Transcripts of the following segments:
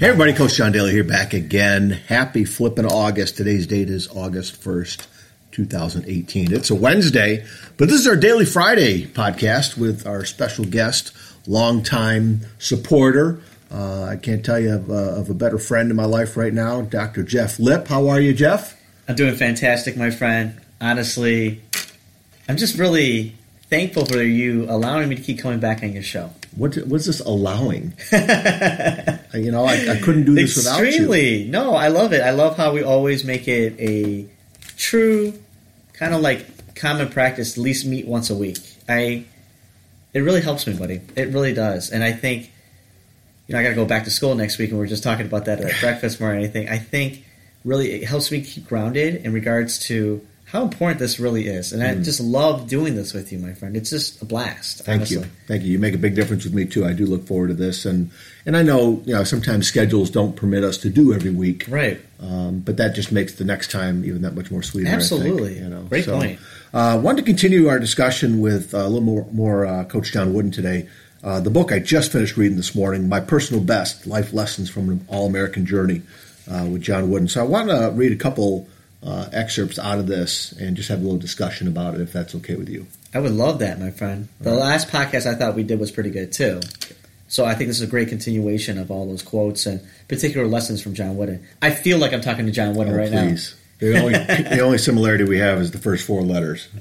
Hey everybody, Coach John Daly here back again. Happy flipping August. Today's date is August 1st, 2018. It's a Wednesday, but this is our Daily Friday podcast with our special guest, longtime supporter. Uh, I can't tell you of, uh, of a better friend in my life right now, Dr. Jeff Lip. How are you, Jeff? I'm doing fantastic, my friend. Honestly, I'm just really thankful for you allowing me to keep coming back on your show. What, what's this allowing? you know, I, I, couldn't do this Extremely. without you. Extremely. No, I love it. I love how we always make it a true kind of like common practice. At least meet once a week. I. It really helps me, buddy. It really does, and I think. You know, I got to go back to school next week, and we are just talking about that at breakfast more than anything. I think really it helps me keep grounded in regards to how important this really is. And I Mm. just love doing this with you, my friend. It's just a blast. Thank honestly. you, thank you. You make a big difference with me too. I do look forward to this, and and I know you know sometimes schedules don't permit us to do every week, Right. um, but that just makes the next time even that much more sweeter. I think, Absolutely. you know, Great point. Uh, wanted to continue our discussion with uh, a little more, more uh, Coach John Wooden today. Uh, the book I just finished reading this morning, My Personal Best: Life Lessons from an All American Journey, uh, with John Wooden. So I want to read a couple uh, excerpts out of this and just have a little discussion about it, if that's okay with you. I would love that, my friend. The last podcast I thought we did was pretty good too. So I think this is a great continuation of all those quotes and particular lessons from John Wooden. I feel like I'm talking to John Wooden Oh, right please. The only, the only similarity we have is the first four letters.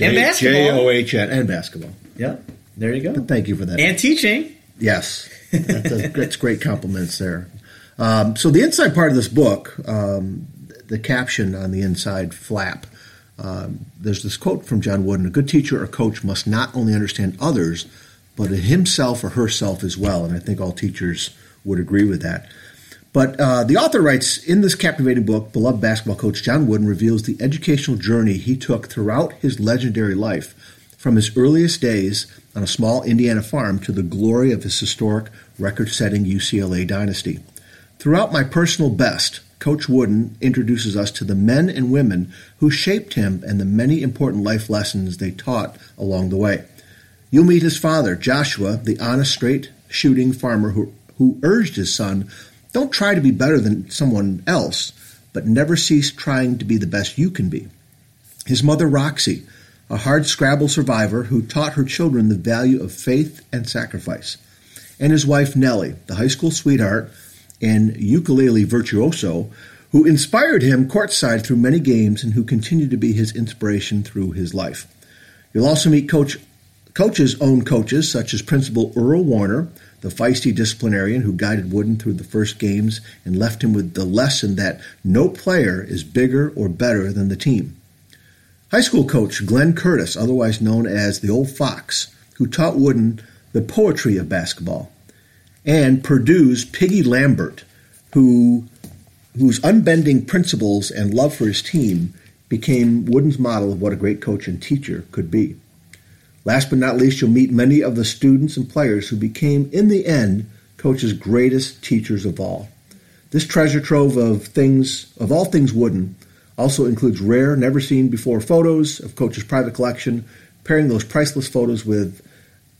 And basketball. J O H N and basketball. now. Yep. There you go. Thank you for that. And teaching. yes, that's, a, that's great compliments there. Um, so the inside part of this book, um, the caption on the inside flap, um, there's this quote from John Wooden: "A good teacher or coach must not only understand others, but himself or herself as well." And I think all teachers would agree with that. But uh, the author writes in this captivating book, beloved basketball coach John Wooden reveals the educational journey he took throughout his legendary life, from his earliest days on a small Indiana farm to the glory of his historic record setting UCLA dynasty. Throughout my personal best, Coach Wooden introduces us to the men and women who shaped him and the many important life lessons they taught along the way. You'll meet his father, Joshua, the honest, straight shooting farmer who, who urged his son, Don't try to be better than someone else, but never cease trying to be the best you can be. His mother, Roxy, a hard Scrabble survivor who taught her children the value of faith and sacrifice. And his wife, Nellie, the high school sweetheart and ukulele virtuoso, who inspired him courtside through many games and who continued to be his inspiration through his life. You'll also meet Coach Coach's own coaches, such as Principal Earl Warriner, the feisty disciplinarian who guided Wooden through the first games and left him with the lesson that no player is bigger or better than the team. High school coach Glenn Curtis, otherwise known as the Old Fox, who taught Wooden the poetry of basketball. And Purdue's Piggy Lambert, who whose unbending principles and love for his team became Wooden's model of what a great coach and teacher could be. Last but not least, you'll meet many of the students and players who became, in the end, Coach's greatest teachers of all. This treasure trove of things, of all things Wooden, also includes rare, never seen before photos of Coach's private collection, pairing those priceless photos with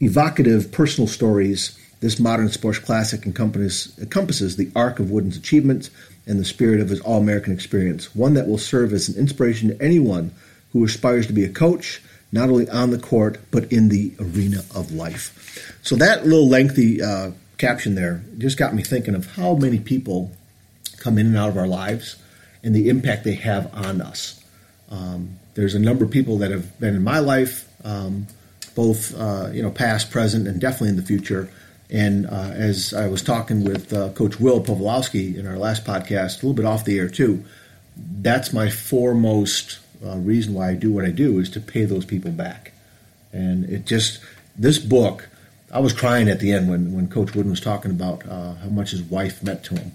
evocative personal stories. This modern sports classic encompasses, the arc of Wooden's achievements and the spirit of his All American experience, one that will serve as an inspiration to anyone who aspires to be a coach, not only on the court, but in the arena of life. So, that little lengthy uh, caption there just got me thinking of how many people come in and out of our lives and the impact they have on us. Um, there's a number of people that have been in my life, um, both uh, you know, past, present, and definitely in the future. And uh, as I was talking with uh, Coach Will Pawlowski in our last podcast, a little bit off the air too, that's my foremost uh, reason why I do what I do is to pay those people back. And it just this book, I was crying at the end when when Coach Wooden was talking about uh, how much his wife meant to him,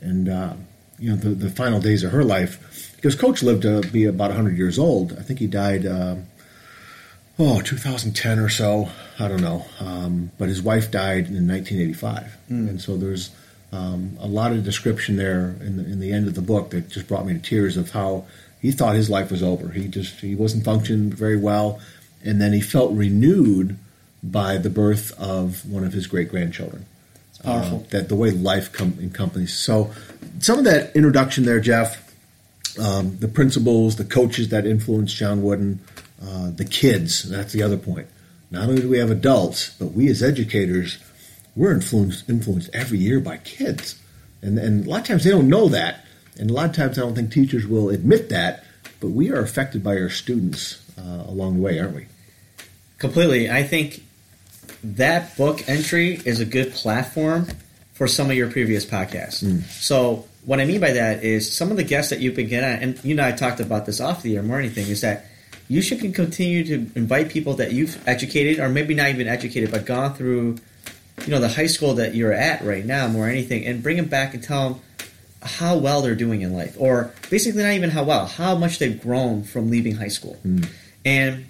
and uh, you know the the final days of her life, because Coach lived to be about 100 years old. I think he died. Oh, 2010 or so. I don't know. Um, but his wife died in 1985, and so there's um, a lot of description there in the, in the end of the book that just brought me to tears of how he thought his life was over. He just he wasn't functioning very well, and then he felt renewed by the birth of one of his great grandchildren. Powerful. Uh, that the way life com- encompasses. So, some of that introduction there, Jeff, um, the principals, the coaches that influenced John Wooden, uh, the kids. That's the other point. Not only do we have adults, but we as educators, we're influenced influenced every year by kids, and and a lot of times they don't know that, and a lot of times I don't think teachers will admit that. But we are affected by our students uh, along the way, aren't we? Completely. I think that book entry is a good platform for some of your previous podcasts. Mm. So what I mean by that is some of the guests that you've been getting on, and you know I talked about this off the air more anything, is that you should continue to invite people that you've educated, or maybe not even educated, but gone through, you know, the high school that you're at right now, more anything, and bring them back and tell them how well they're doing in life, or basically not even how well, how much they've grown from leaving high school. Mm. And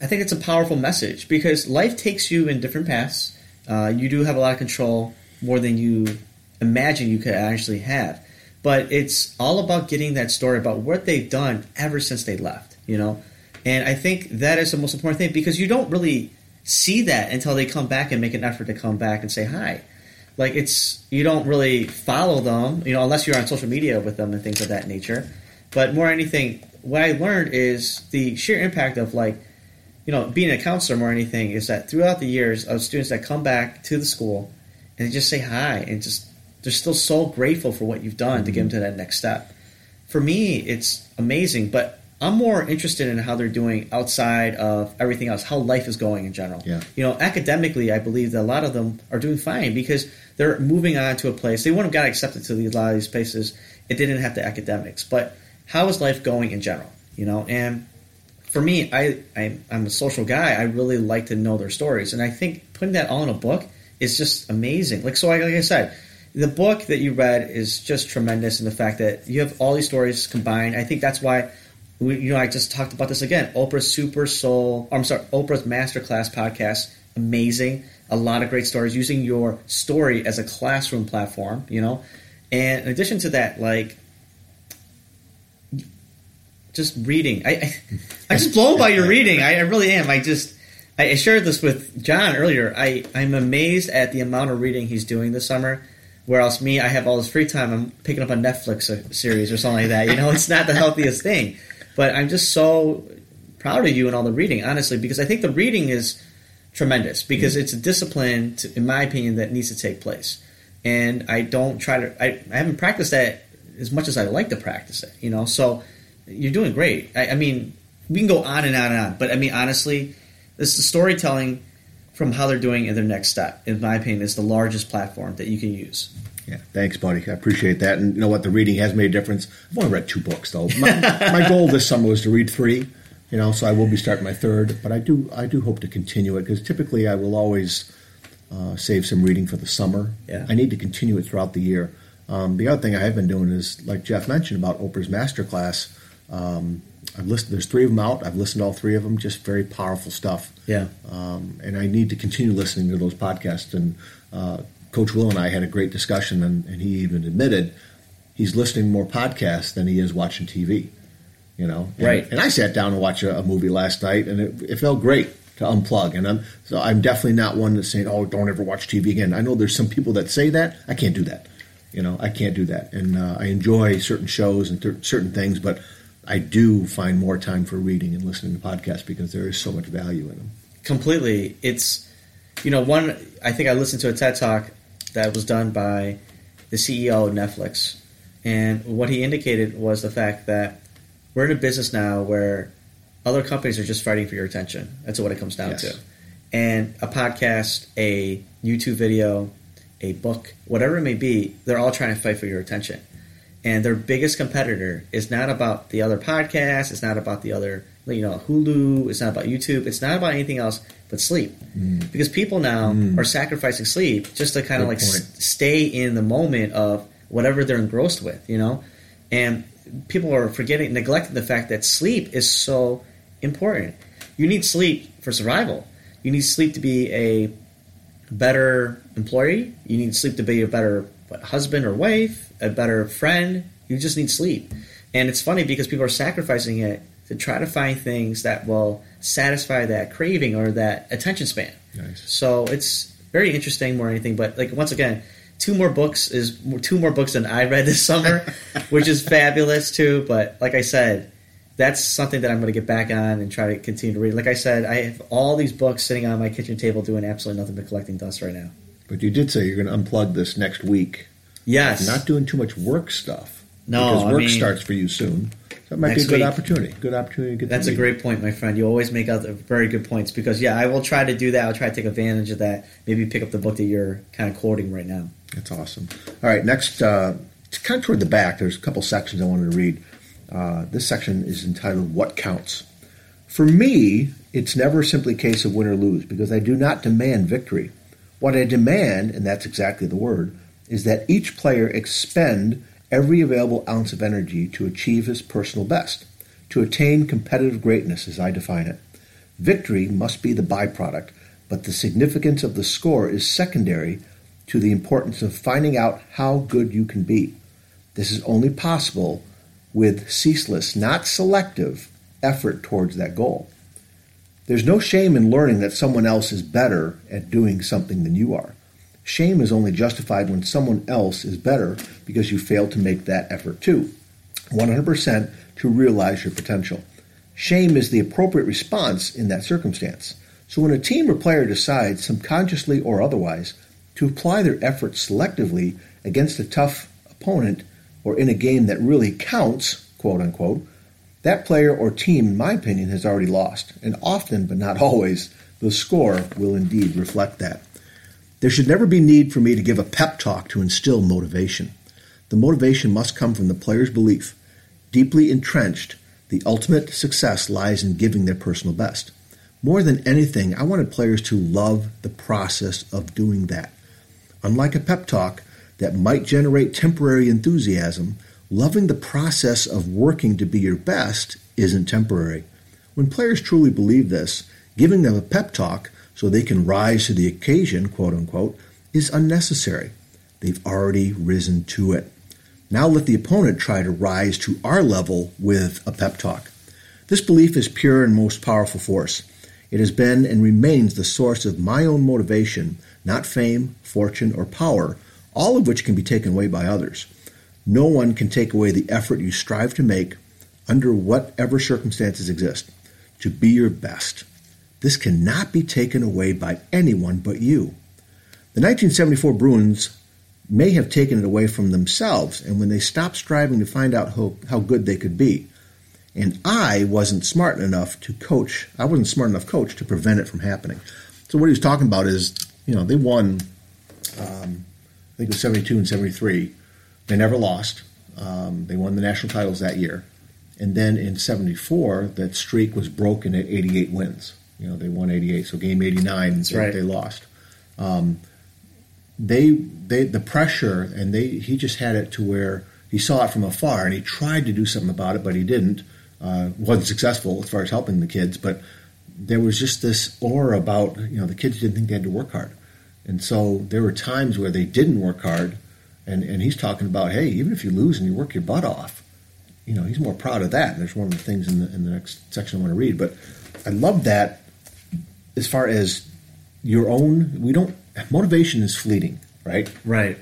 I think it's a powerful message because life takes you in different paths. Uh, you do have a lot of control more than you imagine you could actually have. But it's all about getting that story about what they've done ever since they left, you know? And I think that is the most important thing because you don't really see that until they come back and make an effort to come back and say hi. Like it's you don't really follow them, you know, unless you're on social media with them and things of that nature. But more anything, what I learned is the sheer impact of like, you know, being a counselor more anything is that throughout the years of students that come back to the school and they just say hi and just they're still so grateful for what you've done mm-hmm. to get them to that next step. For me, it's amazing, but I'm more interested in how they're doing outside of everything else, how life is going in general. Yeah. You know, academically, I believe that a lot of them are doing fine because they're moving on to a place. They wouldn't have got accepted to a lot of these places. It didn't have the academics, but how is life going in general? You know, and for me, I, I I'm a social guy. I really like to know their stories, and I think putting that all in a book is just amazing. Like so, like I said, the book that you read is just tremendous in the fact that you have all these stories combined. I think that's why we, you know, I just talked about this again. Oprah's Super Soul, I'm sorry, Oprah's Masterclass podcast, amazing. A lot of great stories using your story as a classroom platform, you know. And in addition to that, like just reading. I, I I'm just blown by your reading. I, I really am. I just I shared this with John earlier. I I'm amazed at the amount of reading he's doing this summer. Whereas me, I have all this free time. I'm picking up a Netflix uh, series or something like that. You know, it's not the healthiest thing. But I'm just so proud of you and all the reading, honestly, because I think the reading is tremendous because mm-hmm. it's a discipline, to, in my opinion, that needs to take place. And I don't try to, I, I haven't practiced that as much as I like to practice it, you know? So you're doing great. I, I mean, we can go on and on and on, but I mean, honestly, this the storytelling from how they're doing in their next step, in my opinion, is the largest platform that you can use. Yeah, thanks, buddy. I appreciate that. And you know what? The reading has made a difference. I've only read two books, though. My, my goal this summer was to read three. You know, so I will be starting my third, but I do I do hope to continue it because typically I will always uh, save some reading for the summer. Yeah. I need to continue it throughout the year. Um, the other thing I have been doing is, like Jeff mentioned about Oprah's masterclass. Um, I've listened. There's three of them out. I've listened to all three of them. Just very powerful stuff. Yeah. Um, and I need to continue listening to those podcasts. And uh, Coach Will and I had a great discussion, and, and, he even admitted he's listening more podcasts than he is watching TV. You know, and, right? And I sat down and watched a, a movie last night, and it, it, felt great to unplug. And I'm so I'm definitely not one that's saying, "Oh, don't ever watch TV again." I know there's some people that say that. I can't do that. You know, I can't do that. And uh, I enjoy certain shows and th- certain things, but I do find more time for reading and listening to podcasts because there is so much value in them. Completely, it's you know one. I think I listened to a TED talk that was done by the CEO of Netflix. And what he indicated was the fact that we're in a business now where other companies are just fighting for your attention. That's what it comes down yes. to. And a podcast, a YouTube video, a book, whatever it may be, they're all trying to fight for your attention. And their biggest competitor is not about the other podcast, it's not about the other, you know, Hulu, it's not about YouTube, it's not about anything else but sleep. Mm. Because people now Mm. are sacrificing sleep just to kind of like s- stay in the moment of whatever they're engrossed with, you know? And people are forgetting, neglecting the fact that sleep is so important. You need sleep for survival. You need sleep to be a better employee. You need sleep to be a better what, husband or wife, a better friend. You just need sleep. And it's funny because people are sacrificing it to try to find things that will satisfy that craving or that attention span. Nice. So it's very interesting more than anything. But like once again, two more books is two more books than I read this summer, which is fabulous too. But like I said, that's something that I'm going to get back on and try to continue to read. Like I said, I have all these books sitting on my kitchen table doing absolutely nothing but collecting dust right now. But you did say you're going to unplug this next week. Yes. Not doing too much work stuff. No, because I work mean- starts for you soon. That might be a good week. opportunity. Good opportunity to get. That's a great point, my friend. You always make out very good points because yeah, I will try to do that. I'll try to take advantage of that. Maybe pick up the book that you're kind of quoting right now. That's awesome. All right, next, uh, kind of toward the back. There's a couple sections I wanted to read. Uh, this section is entitled "What Counts." For me, it's never simply a case of win or lose because I do not demand victory. What I demand, and that's exactly the word, is that each player expend every available ounce of energy to achieve his personal best, to attain competitive greatness as I define it. Victory must be the byproduct, but the significance of the score is secondary to the importance of finding out how good you can be. This is only possible with ceaseless, not selective, effort towards that goal. There's no shame in learning that someone else is better at doing something than you are. Shame is only justified when someone else is better because you failed to make that effort too. 100% to realize your potential. Shame is the appropriate response in that circumstance. So when a team or player decides, subconsciously or otherwise, to apply their efforts selectively against a tough opponent or in a game that really counts, quote unquote, that player or team, in my opinion, has already lost. And often, but not always, the score will indeed reflect that. There should never be need for me to give a pep talk to instill motivation. The motivation must come from the player's belief. Deeply entrenched, the ultimate success lies in giving their personal best. More than anything, I wanted players to love the process of doing that. Unlike a pep talk that might generate temporary enthusiasm, loving the process of working to be your best isn't temporary. When players truly believe this, giving them a pep talk so they can rise to the occasion, quote unquote, is unnecessary. They've already risen to it. Now let the opponent try to rise to our level with a pep talk. This belief is pure and most powerful force. It has been and remains the source of my own motivation, not fame, fortune, or power, all of which can be taken away by others. No one can take away the effort you strive to make under whatever circumstances exist to be your best. This cannot be taken away by anyone but you. The 1974 Bruins may have taken it away from themselves and when they stopped striving to find out how, how good they could be. And I wasn't smart enough to coach, I wasn't smart enough coach to prevent it from happening. So what he was talking about is, you know, they won, um, I think it was 72 and 73. They never lost. Um, they won the national titles that year. And then in 74, that streak was broken at 88 wins. You know, they won 88. So game 89, they, right. they lost. Um, they, they, the pressure, and they, he just had it to where he saw it from afar, and he tried to do something about it, but he didn't. Uh, wasn't successful as far as helping the kids, but there was just this aura about, you know, the kids didn't think they had to work hard. And so there were times where they didn't work hard, and, and he's talking about, hey, even if you lose and you work your butt off, you know, he's more proud of that. And there's one of the things in the, in the next section I want to read. But I love that as far as your own, we don't, motivation is fleeting, right? Right.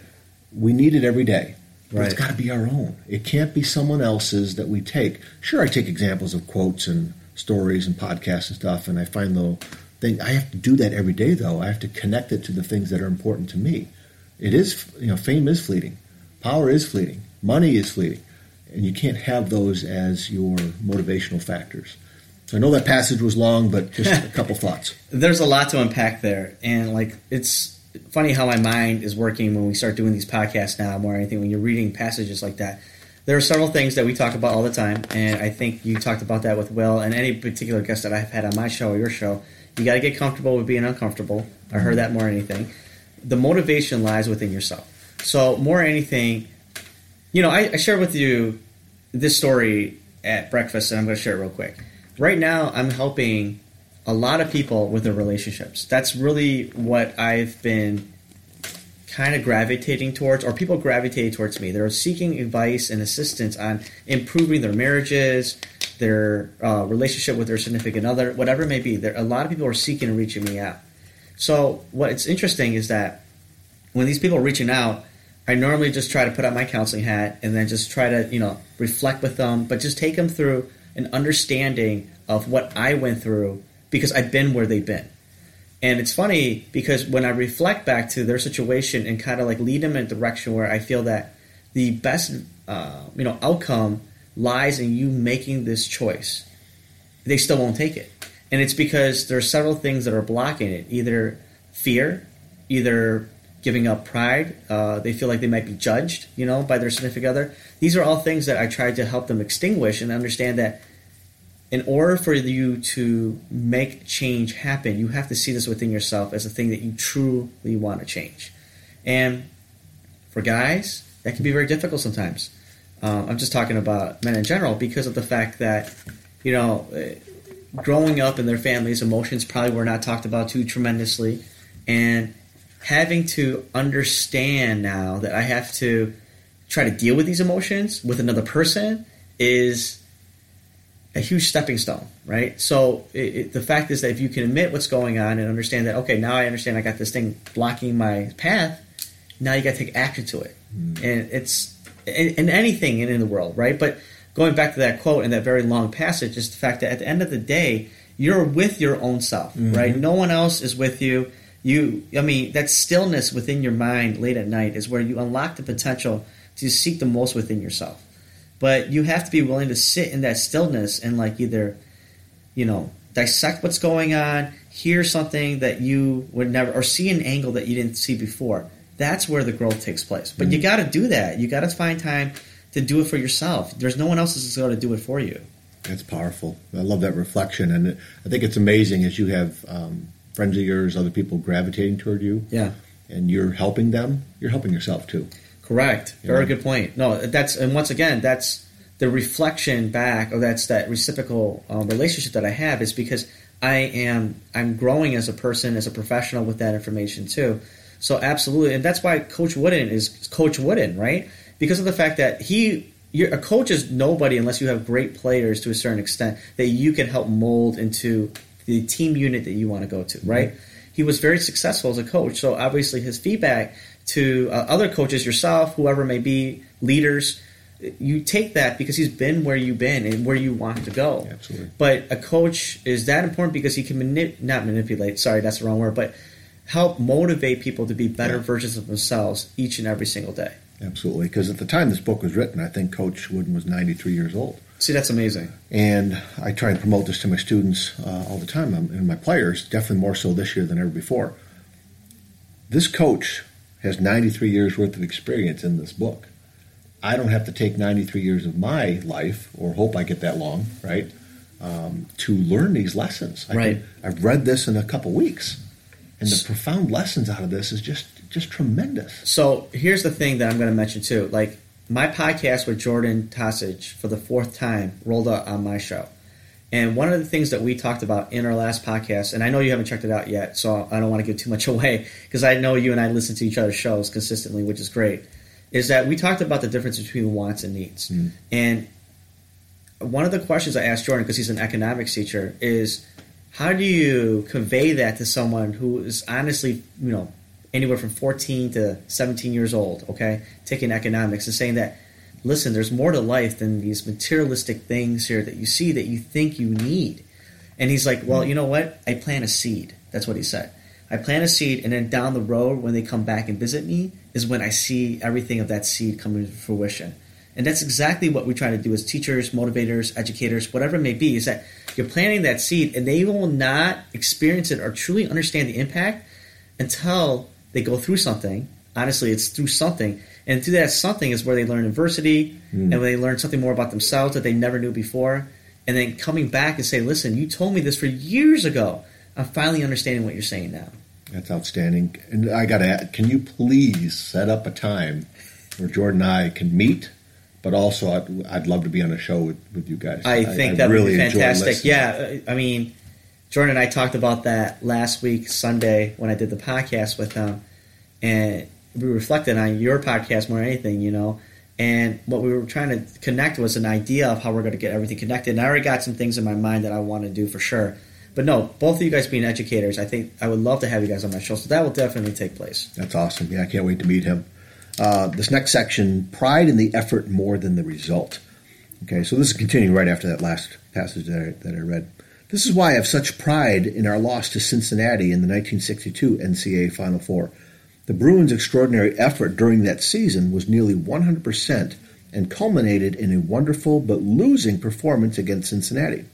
We need it every day. But It's got to be our own. It can't be someone else's that we take. Sure, I take examples of quotes and stories and podcasts and stuff, and I find the thing. I have to do that every day, though. I have to connect it to the things that are important to me. It is, you know, fame is fleeting, power is fleeting, money is fleeting, and you can't have those as your motivational factors. So I know that passage was long, but just a couple thoughts. There's a lot to unpack there, and like it's funny how my mind is working when we start doing these podcasts now more anything. When you're reading passages like that, there are several things that we talk about all the time, and I think you talked about that with Will and any particular guest that I've had on my show or your show. You got to get comfortable with being uncomfortable. I heard that more than anything. The motivation lies within yourself. So more than anything, you know, I, I shared with you this story at breakfast, and I'm going to share it real quick. Right now, I'm helping a lot of people with their relationships. That's really what I've been kind of gravitating towards, or people gravitating towards me. They're seeking advice and assistance on improving their marriages, their uh, relationship with their significant other, whatever it may be. There, a lot of people are seeking and reaching me out. So what's interesting is that when these people are reaching out, I normally just try to put on my counseling hat and then just try to, you know, reflect with them, but just take them through an understanding of what I went through because I've been where they've been. And it's funny because when I reflect back to their situation and kind of like lead them in a direction where I feel that the best, uh, you know, outcome lies in you making this choice, they still won't take it. And it's because there are several things that are blocking it either fear, either giving up pride, uh, they feel like they might be judged, you know, by their significant other. These are all things that I try to help them extinguish and understand that in order for you to make change happen, you have to see this within yourself as a thing that you truly want to change. And for guys, that can be very difficult sometimes. Um, I'm just talking about men in general because of the fact that, you know, growing up in their families, emotions probably were not talked about too tremendously. And having to understand now that I have to try to deal with these emotions with another person is a huge stepping stone, right? So it, it, the fact is that if you can admit what's going on and understand that, okay, now I understand I got this thing blocking my path. Now you got to take action to it, mm. and it's in, in anything in, in the world, right? But going back to that quote and that very long passage is the fact that at the end of the day, you're with your own self, mm-hmm. right? No one else is with you. You, I mean, that stillness within your mind late at night is where you unlock the potential to seek the most within yourself. But you have to be willing to sit in that stillness and like either, you know, dissect what's going on, hear something that you would never, or see an angle that you didn't see before. That's where the growth takes place. But mm-hmm. you got to do that. You got to find time to do it for yourself. There's no one else that's going to do it for you. That's powerful. I love that reflection, and I think it's amazing as you have um, friends of yours, other people gravitating toward you. Yeah, and you're helping them. You're helping yourself too. Correct. Very good point. No, that's and once again, that's the reflection back, or that's that reciprocal um, relationship that I have, is because I am I'm growing as a person, as a professional with that information too. So absolutely, and that's why Coach Wooden is Coach Wooden, right? Because of the fact that he, a coach is nobody unless you have great players to a certain extent that you can help mold into the team unit that you want to go to, right? Mm-hmm. He was very successful as a coach, so obviously his feedback to uh, other coaches, yourself, whoever may be, leaders. You take that because he's been where you've been and where you want to go. Absolutely. But a coach is that important because he can manip- not manipulate. Sorry, that's the wrong word. But help motivate people to be better yeah. versions of themselves each and every single day. Absolutely, because at the time this book was written, I think Coach Wooden was 93 years old. See, that's amazing. And I try and promote this to my students uh, all the time, and my players, definitely more so this year than ever before. This coach has 93 years worth of experience in this book. I don't have to take 93 years of my life, or hope I get that long, right, um, to learn these lessons. I right. Can, I've read this in a couple weeks, and the profound lessons out of this is just just tremendous. So here's the thing that I'm going to mention too. Like my podcast with Jordan Tosic for the fourth time rolled out on my show. And one of the things that we talked about in our last podcast, and I know you haven't checked it out yet, so I don't want to give too much away because I know you and I listen to each other's shows consistently, which is great, is that we talked about the difference between wants and needs. Mm. And one of the questions I asked Jordan, because he's an economics teacher, is how do you convey that to someone who is honestly, you know, anywhere from 14 to 17 years old, okay, taking economics and saying that listen, there's more to life than these materialistic things here that you see that you think you need. And he's like, well, you know what? I plant a seed. That's what he said. I plant a seed, and then down the road, when they come back and visit me, is when I see everything of that seed coming to fruition. And that's exactly what we try to do as teachers, motivators, educators, whatever it may be, is that you're planting that seed, and they will not experience it or truly understand the impact until they go through something. Honestly, it's through something and through that something is where they learn adversity mm. and they learn something more about themselves that they never knew before. And then coming back and say, listen, you told me this for years ago. I'm finally understanding what you're saying now. That's outstanding. And I got to add, can you please set up a time where Jordan and I can meet? But also, I'd, I'd love to be on a show with, with you guys. I think that really would be fantastic. Yeah, I mean, Jordan and I talked about that last week, Sunday, when I did the podcast with him. And we reflected on your podcast more than anything, you know. And what we were trying to connect was an idea of how we're going to get everything connected. And I already got some things in my mind that I want to do for sure. But no, both of you guys being educators, I think I would love to have you guys on my show. So that will definitely take place. That's awesome. Yeah, I can't wait to meet him. Uh, this next section pride in the effort more than the result. Okay, so this is continuing right after that last passage that I, that I read. This is why I have such pride in our loss to Cincinnati in the 1962 NCAA Final Four. The Bruins' extraordinary effort during that season was nearly 100% and culminated in a wonderful but losing performance against Cincinnati.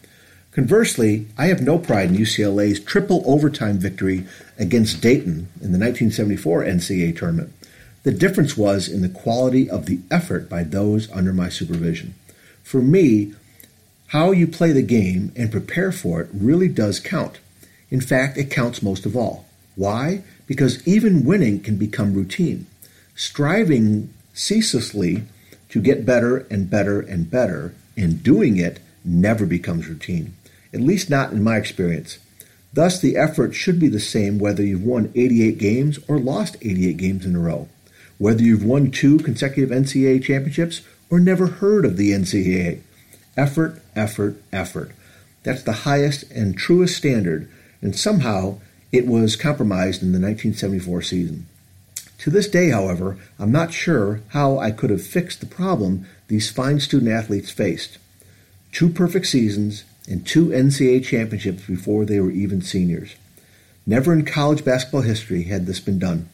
Conversely, I have no pride in UCLA's triple overtime victory against Dayton in the 1974 NCAA tournament. The difference was in the quality of the effort by those under my supervision. For me, how you play the game and prepare for it really does count. In fact, it counts most of all. Why? Because even winning can become routine. Striving ceaselessly to get better and better and better, and doing it never becomes routine, at least not in my experience. Thus, the effort should be the same whether you've won 88 games or lost 88 games in a row, whether you've won two consecutive NCAA championships or never heard of the NCAA. Effort, effort, effort. That's the highest and truest standard, and somehow it was compromised in the 1974 season. To this day, however, I'm not sure how I could have fixed the problem these fine student athletes faced. Two perfect seasons and two NCAA championships before they were even seniors. Never in college basketball history had this been done,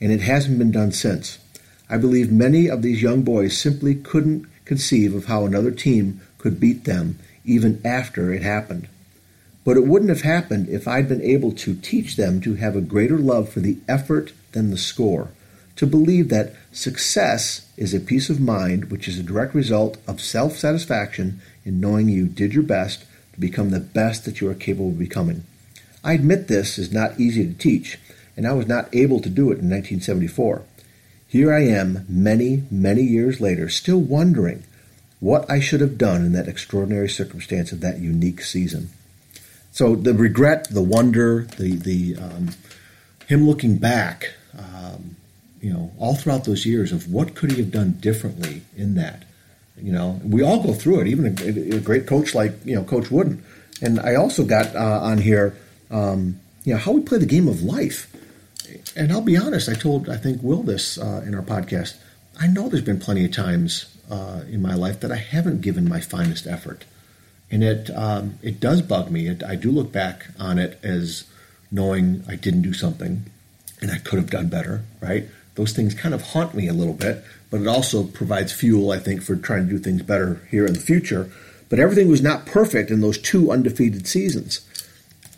and it hasn't been done since. I believe many of these young boys simply couldn't conceive of how another team could beat them even after it happened. But it wouldn't have happened if I'd been able to teach them to have a greater love for the effort than the score, to believe that success is a peace of mind which is a direct result of self satisfaction in knowing you did your best to become the best that you are capable of becoming. I admit this is not easy to teach, and I was not able to do it in 1974. Here I am, many, many years later, still wondering what I should have done in that extraordinary circumstance of that unique season. So the regret, the wonder, the the um, him looking back, um, you know, all throughout those years of what could he have done differently in that. You know, we all go through it. Even a, a great coach like you know Coach Wooden, and I also got uh, on here, um, you know, how we play the game of life. And I'll be honest, I told I think Will this uh, in our podcast. I know there's been plenty of times uh, in my life that I haven't given my finest effort, and it um, it does bug me. It, I do look back on it as knowing I didn't do something, and I could have done better. Right? Those things kind of haunt me a little bit, but it also provides fuel, I think, for trying to do things better here in the future. But everything was not perfect in those two undefeated seasons.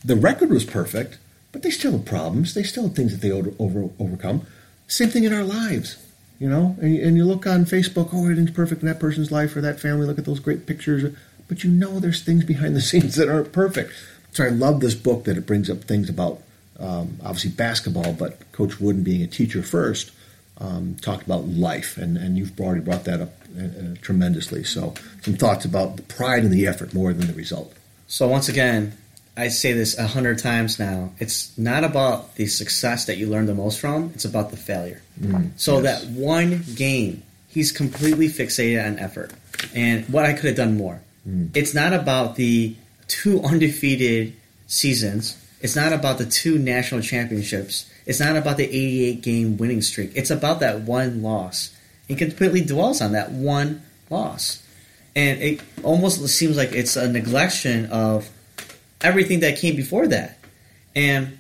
The record was perfect, but they still have problems. They still have things that they over, overcome. Same thing in our lives you know, and, and you look on Facebook, oh, everything's perfect in that person's life or that family. Look at those great pictures, but you know, there's things behind the scenes that aren't perfect. So I love this book that it brings up things about um, obviously basketball, but Coach Wooden being a teacher first um, talked about life, and, and you've already brought that up uh, uh, tremendously. So some thoughts about the pride and the effort more than the result. So once again, I say this a hundred times now. It's not about the success that you learn the most from. It's about the failure. Mm, so yes. that one game, he's completely fixated on effort and what I could have done more. Mm. It's not about the two undefeated seasons. It's not about the two national championships. It's not about the 88 game winning streak. It's about that one loss. He completely dwells on that one loss. And it almost seems like it's a neglection of everything that came before that. And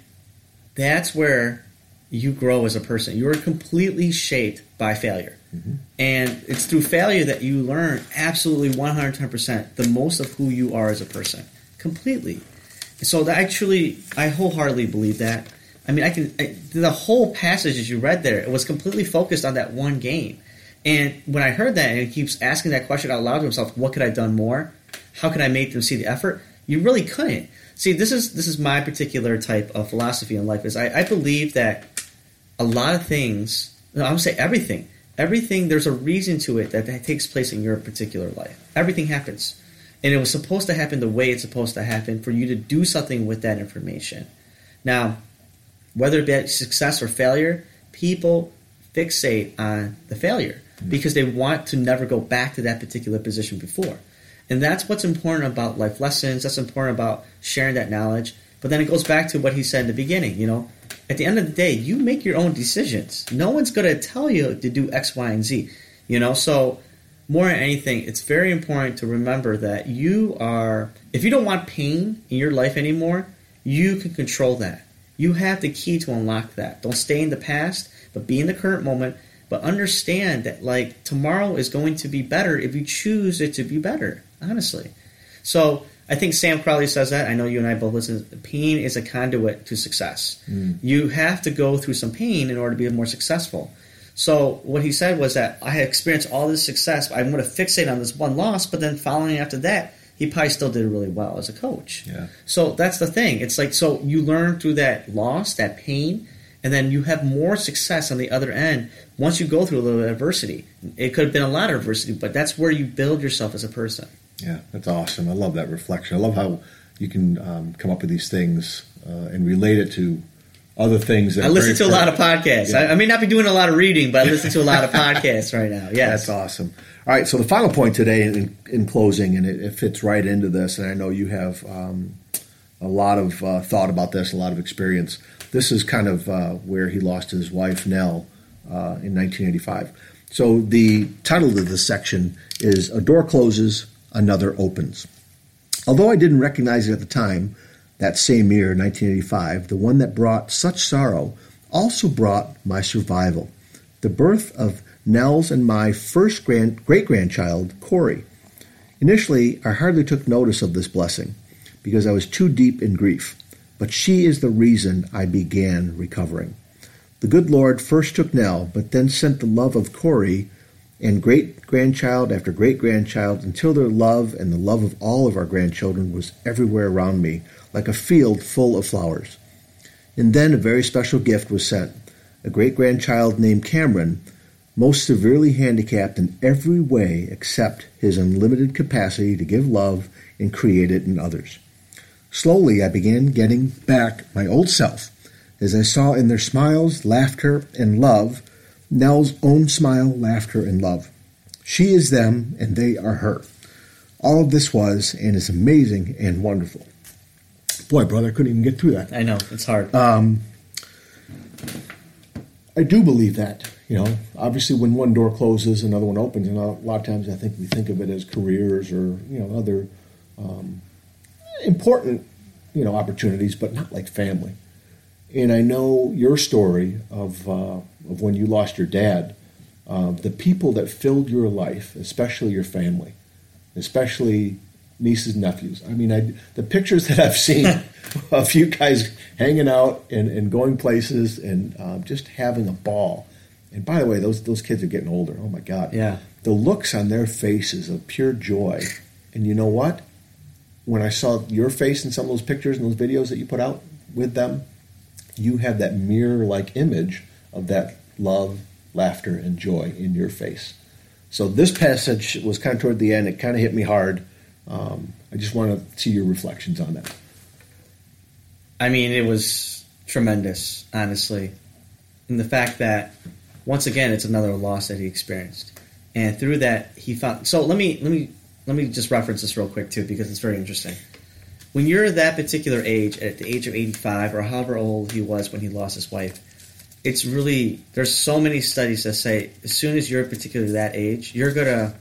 that's where you grow as a person. You are completely shaped by failure. Mm-hmm. And it's through failure that you learn absolutely 110% the most of who you are as a person. Completely. So that actually, I wholeheartedly believe that. I mean, I can, I, the whole passage as you read there, it was completely focused on that one game. And when I heard that, and he keeps asking that question out loud to himself, what could I have done more? How could I make them see the effort? You really couldn't. See, this is this is my particular type of philosophy in life. Is I, I believe that a lot of things, I would say everything, everything. There's a reason to it that, that takes place in your particular life. Everything happens, and it was supposed to happen the way it's supposed to happen for you to do something with that information. Now, whether it be success or failure, people fixate on the failure mm-hmm. because they want to never go back to that particular position before. And that's what's important about life lessons. That's important about sharing that knowledge. But then it goes back to what he said in the beginning. You know, at the end of the day, you make your own decisions. No one's going to tell you to do X, Y, and Z. You know, so more than anything, it's very important to remember that you are, if you don't want pain in your life anymore, you can control that. You have the key to unlock that. Don't stay in the past, but be in the current moment. But understand that, like, tomorrow is going to be better if you choose it to be better, honestly. So, I think Sam Crowley says that. I know you and I both listen. Pain is a conduit to success. Mm. You have to go through some pain in order to be more successful. So what he said was that I had experienced all this success, but I'm going to fixate on this one loss. But then following after that, he probably still did really well as a coach. Yeah. So that's the thing. It's like so you learn through that loss, that pain, and then you have more success on the other end once you go through a little adversity. It could have been a lot of adversity, but that's where you build yourself as a person. Yeah, that's awesome. I love that reflection. I love how you can um, come up with these things uh, and relate it to other things. I listen to a lot of podcasts. Yeah. I, I, may not be doing a lot of reading, but I listen to a lot of podcasts right now. Yeah, that's awesome. All right, so the final point today, in, in closing, and it, it, fits right into this, and I know you have um, a lot of uh, thought about this, a lot of experience. This is kind of uh, where he lost his wife Nell uh, in 1985. So the title of this section is "A Door Closes, Another Opens." Although I didn't recognize it at the time, that same year, 1985, the one that brought such sorrow also brought my survival. The birth of Nell's and my first grand, great grandchild, Corey. Initially, I hardly took notice of this blessing because I was too deep in grief, but she is the reason I began recovering. The good Lord first took Nell, but then sent the love of Corey and great grandchild after great grandchild until their love and the love of all of our grandchildren was everywhere around me, like a field full of flowers. And then a very special gift was sent a great grandchild named Cameron, most severely handicapped in every way except his unlimited capacity to give love and create it in others. Slowly, I began getting back my old self as I saw in their smiles, laughter, and love Nell's own smile, laughter, and love. She is them, and they are her. All of this was and is amazing and wonderful. Boy, brother, I couldn't even get through that. I know it's hard. Um, I do believe that. You know, obviously, when one door closes, another one opens, and a lot of times I think we think of it as careers or you know other um, important you know opportunities, but not like family. And I know your story of uh, of when you lost your dad. Uh, the people that filled your life, especially your family, especially nieces and nephews. I mean, I, the pictures that I've seen of you guys hanging out and, and going places and um, just having a ball. And by the way, those those kids are getting older. Oh my God! Yeah, the looks on their faces of pure joy. And you know what? When I saw your face in some of those pictures and those videos that you put out with them, you have that mirror-like image of that love, laughter, and joy in your face. So this passage was kind of toward the end. It kind of hit me hard um, I just want to see your reflections on that. I mean, it was tremendous, honestly. And the fact that, once again, it's another loss that he experienced. And through that, he found. So let me let me let me just reference this real quick too, because it's very interesting. When you're that particular age, at the age of 85 or however old he was when he lost his wife, it's really there's so many studies that say as soon as you're particularly that age, you're gonna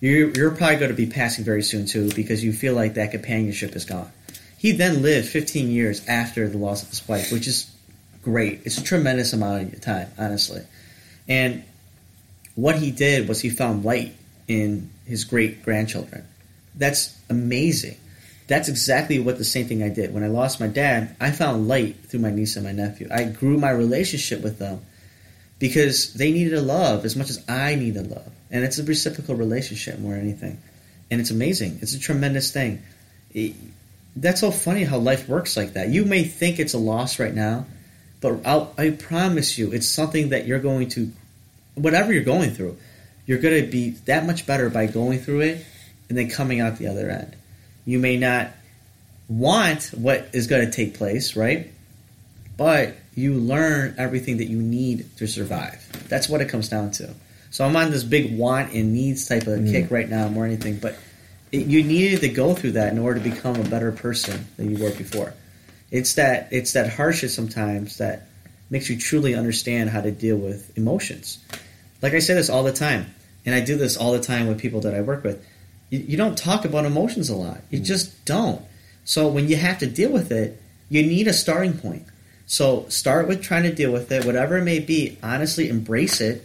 you're, you're probably going to be passing very soon too because you feel like that companionship is gone. He then lived 15 years after the loss of his wife, which is great. It's a tremendous amount of time, honestly. And what he did was he found light in his great grandchildren. That's amazing. That's exactly what the same thing I did. When I lost my dad, I found light through my niece and my nephew. I grew my relationship with them because they needed a love as much as I needed love and it's a reciprocal relationship more than anything. And it's amazing. It's a tremendous thing. It, that's so funny how life works like that. You may think it's a loss right now, but I'll, I promise you, it's something that you're going to, whatever you're going through, you're going to be that much better by going through it and then coming out the other end. You may not want what is going to take place, right? But you learn everything that you need to survive. That's what it comes down to. So I'm on this big want and needs type of mm. kick right now more anything. But it, you needed to go through that in order to become a better person than you were before. It's that it's that hardship sometimes that makes you truly understand how to deal with emotions. Like I say this all the time, and I do this all the time with people that I work with. You, you don't talk about emotions a lot. You mm. just don't. So when you have to deal with it, you need a starting point. So start with trying to deal with it, whatever it may be. Honestly, embrace it,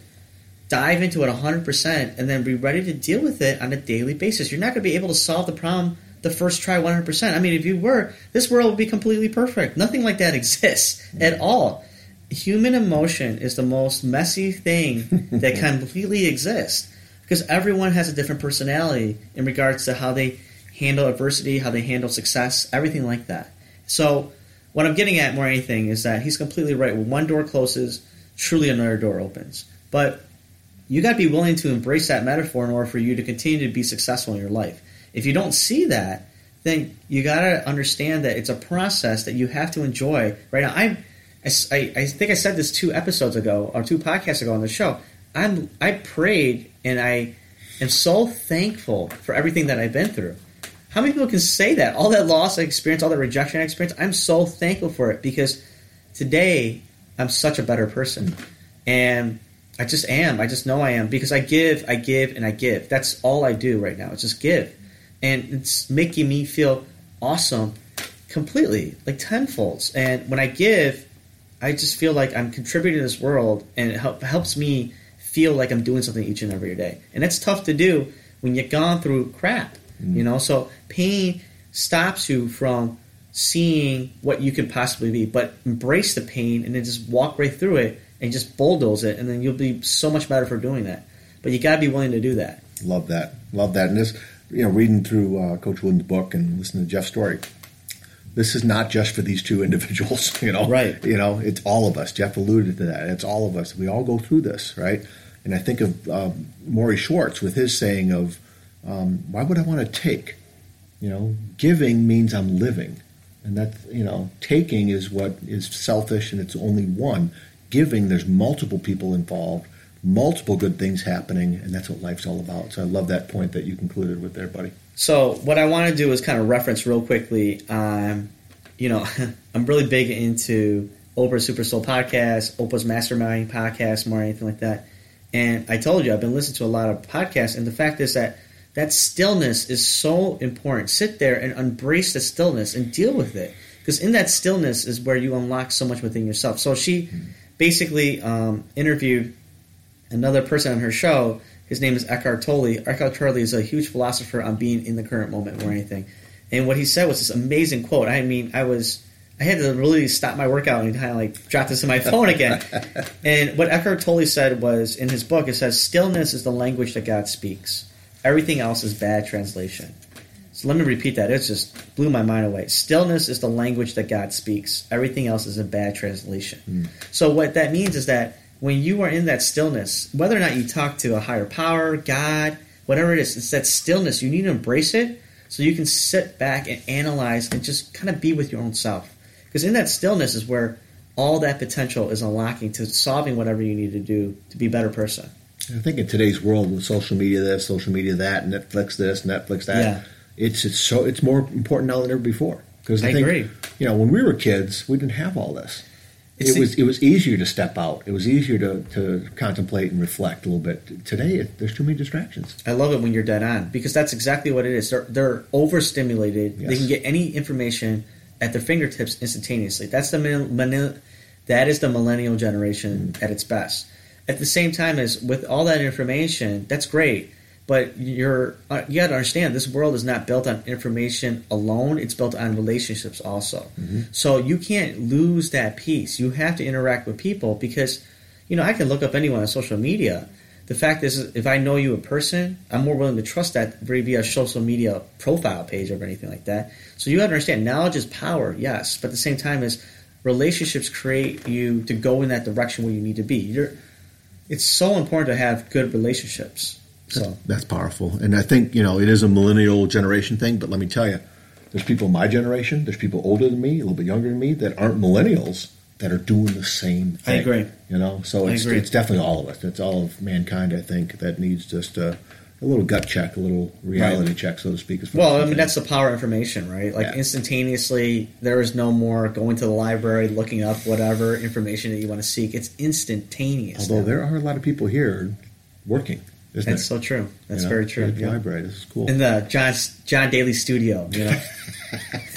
dive into it 100%, and then be ready to deal with it on a daily basis. You're not going to be able to solve the problem the first try 100%. I mean, if you were, this world would be completely perfect. Nothing like that exists mm. at all. Human emotion is the most messy thing that completely exists because everyone has a different personality in regards to how they handle adversity, how they handle success, everything like that. So, what I'm getting at more than anything is that he's completely right. When one door closes, truly another door opens. But you got to be willing to embrace that metaphor in order for you to continue to be successful in your life. If you don't see that, then you got to understand that it's a process that you have to enjoy. Right now, I'm, I, I think I said this two episodes ago or two podcasts ago on the show. I'm, I prayed and I am so thankful for everything that I've been through. How many people can say that? All that loss I experienced, all that rejection I experienced, I'm so thankful for it because today I'm such a better person. And I just am. I just know I am because I give, I give, and I give. That's all I do right now. It's just give. And it's making me feel awesome completely, like tenfolds. And when I give, I just feel like I'm contributing to this world and it help, helps me feel like I'm doing something each and every day. And that's tough to do when you've gone through crap, you know? So pain stops you from seeing what you could possibly be, but embrace the pain and then just walk right through it and just bulldoze it, and then you'll be so much better for doing that. But you got to be willing to do that. Love that. Love that. And this, you know, reading through uh, Coach Wooden's book and listening to Jeff's story, this is not just for these two individuals, you know. Right. You know, it's all of us. Jeff alluded to that. It's all of us. We all go through this, right? And I think of um, Morrie Schwartz with his saying of, um, "Why would I want to take? You know, giving means I'm living, and that you know, taking is what is selfish, and it's only one. Giving, there's multiple people involved." Multiple good things happening, and that's what life's all about. So I love that point that you concluded with there, buddy. So what I want to do is kind of reference real quickly. Um, you know, I'm really big into Oprah Super Soul podcast, Oprah's Mastermind podcast, more anything like that. And I told you I've been listening to a lot of podcasts, and the fact is that that stillness is so important. Sit there and embrace the stillness and deal with it, because in that stillness is where you unlock so much within yourself. So she basically um, interviewed another person on her show. His name is Eckhart Tolle. Eckhart Tolle is a huge philosopher on being in the current moment or anything. And what he said was this amazing quote. I mean, I was I had to really stop my workout and kind of like drop this in my phone again. and what Eckhart Tolle said was in his book, it says, "Stillness is the language that God speaks. Everything else is bad translation." So let me repeat that. It just blew my mind away. Stillness is the language that God speaks. Everything else is a bad translation. Hmm. So what that means is that when you are in that stillness, whether or not you talk to a higher power, God, whatever it is, it's that stillness. You need to embrace it so you can sit back and analyze and just kind of be with your own self. Because in that stillness is where all that potential is unlocking to solving whatever you need to do to be a better person. I think in today's world with social media this, social media that, Netflix this, Netflix that, Yeah. it's it's so it's more important now than ever before. Because I think, agree. You know, when we were kids, we didn't have all this. It's it the- was it was easier to step out. It was easier to, to contemplate and reflect a little bit. Today, it, there's too many distractions. I love it when you're dead on because that's exactly what it is. They're, they're overstimulated. They can get any information at their fingertips instantaneously. That's the mil- millennial- that is the millennial generation at its best. At the same time as with all that information, that's great, but you're uh, you got to understand this world is not built on information alone. It's built on relationships also. So you can't lose that piece. You have to interact with people because you know I can look up anyone on social media. The fact is, if I know you in person, I'm more willing to trust that via social media profile page or anything like that. So you have to understand, knowledge is power, yes, but at the same time, is relationships create you to go in that direction where you need to be. You're, it's so important to have good relationships. So That's powerful. And I think, you know, it is a millennial generation thing, but let me tell you, there's people my generation, there's people older than me, a little bit younger than me, that aren't millennials that are doing the same thing. I agree. You know, so it's, it's definitely all of us. It's all of mankind, I think, that needs just to a little gut check, a little reality right. check, so to speak. As well, I mean, that's the power of information, right? Like yeah. instantaneously, there is no more going to the library, looking up whatever information that you want to seek. It's instantaneous. Although now. there are a lot of people here working. Isn't That's it? so true. That's you know, very true. Yeah. Library. This is cool. In the John John Daly studio, you know.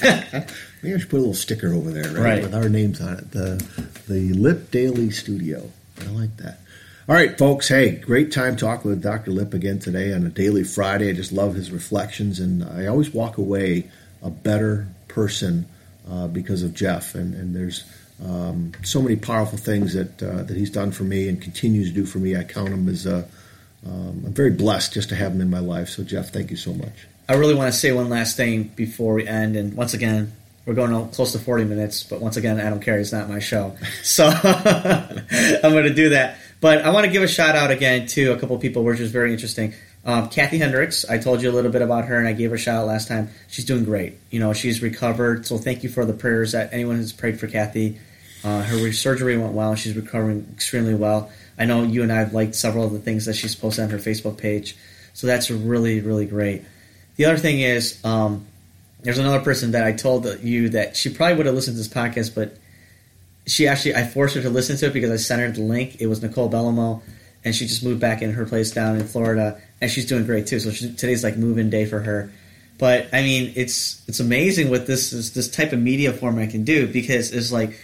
Maybe I should put a little sticker over there, right, right. with our names on it. The the Lip Daly Studio. I like that. All right, folks. Hey, great time talking with Dr. Lip again today on a daily Friday. I just love his reflections, and I always walk away a better person uh, because of Jeff. And, and there's um, so many powerful things that uh, that he's done for me and continues to do for me. I count him as uh, um, I'm very blessed just to have him in my life. So, Jeff, thank you so much. I really want to say one last thing before we end. And once again, we're going close to 40 minutes, but once again, Adam don't care. It's not my show. So I'm going to do that. But I want to give a shout out again to a couple people, which is very interesting. Um, Kathy Hendricks, I told you a little bit about her, and I gave her a shout out last time. She's doing great. You know, she's recovered. So thank you for the prayers that anyone has prayed for Kathy. Uh, her surgery went well. She's recovering extremely well. I know you and I have liked several of the things that she's posted on her Facebook page. So that's really, really great. The other thing is, um, there's another person that I told you that she probably would have listened to this podcast, but she actually, I forced her to listen to it because I sent her the link. It was Nicole Bellamo, and she just moved back in her place down in Florida, and she's doing great too. So she, today's like move-in day for her. But I mean, it's it's amazing what this is, this type of media format can do because it's like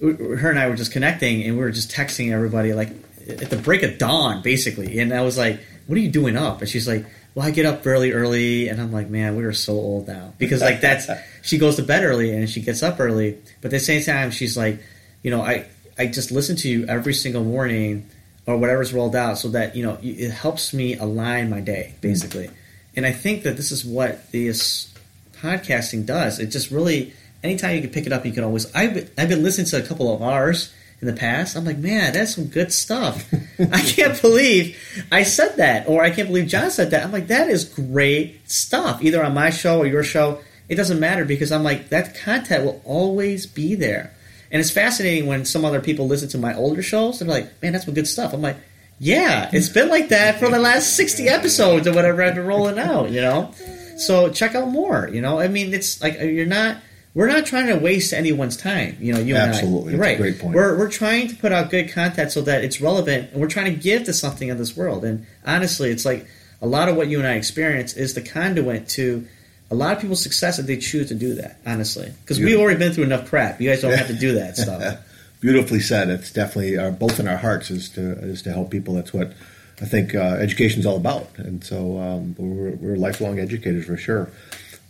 her and I were just connecting and we were just texting everybody like at the break of dawn, basically. And I was like, "What are you doing up?" And she's like, "Well, I get up really early." And I'm like, "Man, we are so old now." Because like that's she goes to bed early and she gets up early, but at the same time, she's like, you know, I I just listen to you every single morning or whatever's rolled out, so that you know it helps me align my day, basically. Mm. And I think that this is what this podcasting does. It just really anytime you can pick it up, you can always. I've been, I've been listening to a couple of ours in the past. I'm like, man, that's some good stuff. I can't believe I said that, or I can't believe John said that. I'm like, that is great stuff. Either on my show or your show, it doesn't matter because I'm like, that content will always be there. And it's fascinating when some other people listen to my older shows. They're like, man, that's some good stuff. I'm like, yeah, it's been like that for the last 60 episodes or whatever I've been rolling out, you know? So check out more, you know? I mean, it's like, you're not we're not trying to waste anyone's time. You know, you absolutely, and I, right? great point. We're we're trying to put out good content so that it's relevant, and we're trying to give to something in this world. And honestly, it's like a lot of what you and I experience is the conduit to a lot of people's success if they choose to do that. Honestly, because we've already been through enough crap. You guys don't have to do that stuff. Beautifully said. It's definitely our, both in our hearts is to is to help people. That's what I think uh, education is all about. And so um, we're, we're lifelong educators for sure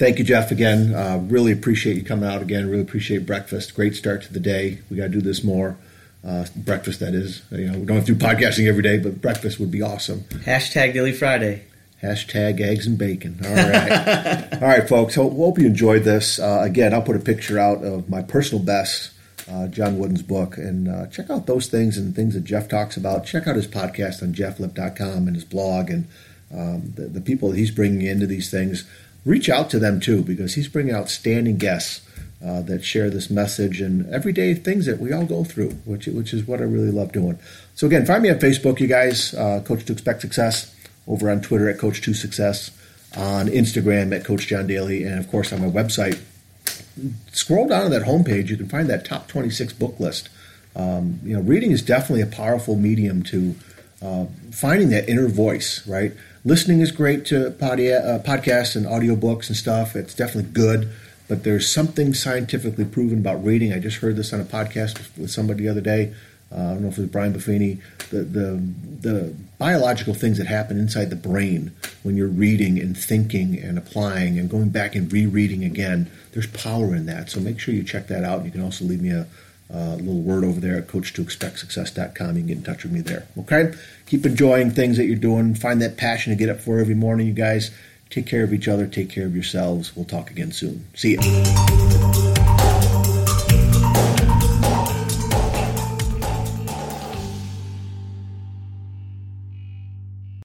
thank you, Jeff, again. Uh, really appreciate you coming out again. Really appreciate breakfast. Great start to the day. We got to do this more. Uh, breakfast, that is. You know, we don't have to do podcasting every day, but breakfast would be awesome. Hashtag Daily Friday. Hashtag eggs and bacon. All right. All right, folks. Hope, hope you enjoyed this. Uh, again, I'll put a picture out of my personal best, uh, John Wooden's book, and uh, check out those things and things that Jeff talks about. Check out his podcast on jefflip.com and his blog and um, the, the people that he's bringing into these things reach out to them too because he's bringing outstanding guests uh, that share this message and everyday things that we all go through, which which is what I really love doing. So again, find me on Facebook, you guys, uh, Coach to Expect Success, over on Twitter at Coach to Success, on Instagram at Coach John Daly, and of course on my website. Scroll down to that homepage, you can find that top 26 book list. Um, you know, reading is definitely a powerful medium to uh, finding that inner voice, right? listening is great to uh, podcasts and audiobooks and stuff. It's definitely good, but there's something scientifically proven about reading. I just heard this on a podcast with somebody the other day. Uh, I don't know if it was Brian Buffini. The, the the biological things that happen inside the brain when you're reading and thinking and applying and going back and rereading again. There's power in that. So make sure you check that out. You can also leave me a uh, little word over there at coach2expectsuccess.com. You can get in touch with me there. Okay? Keep enjoying things that you're doing. Find that passion to get up for every morning, you guys. Take care of each other. Take care of yourselves. We'll talk again soon. See you.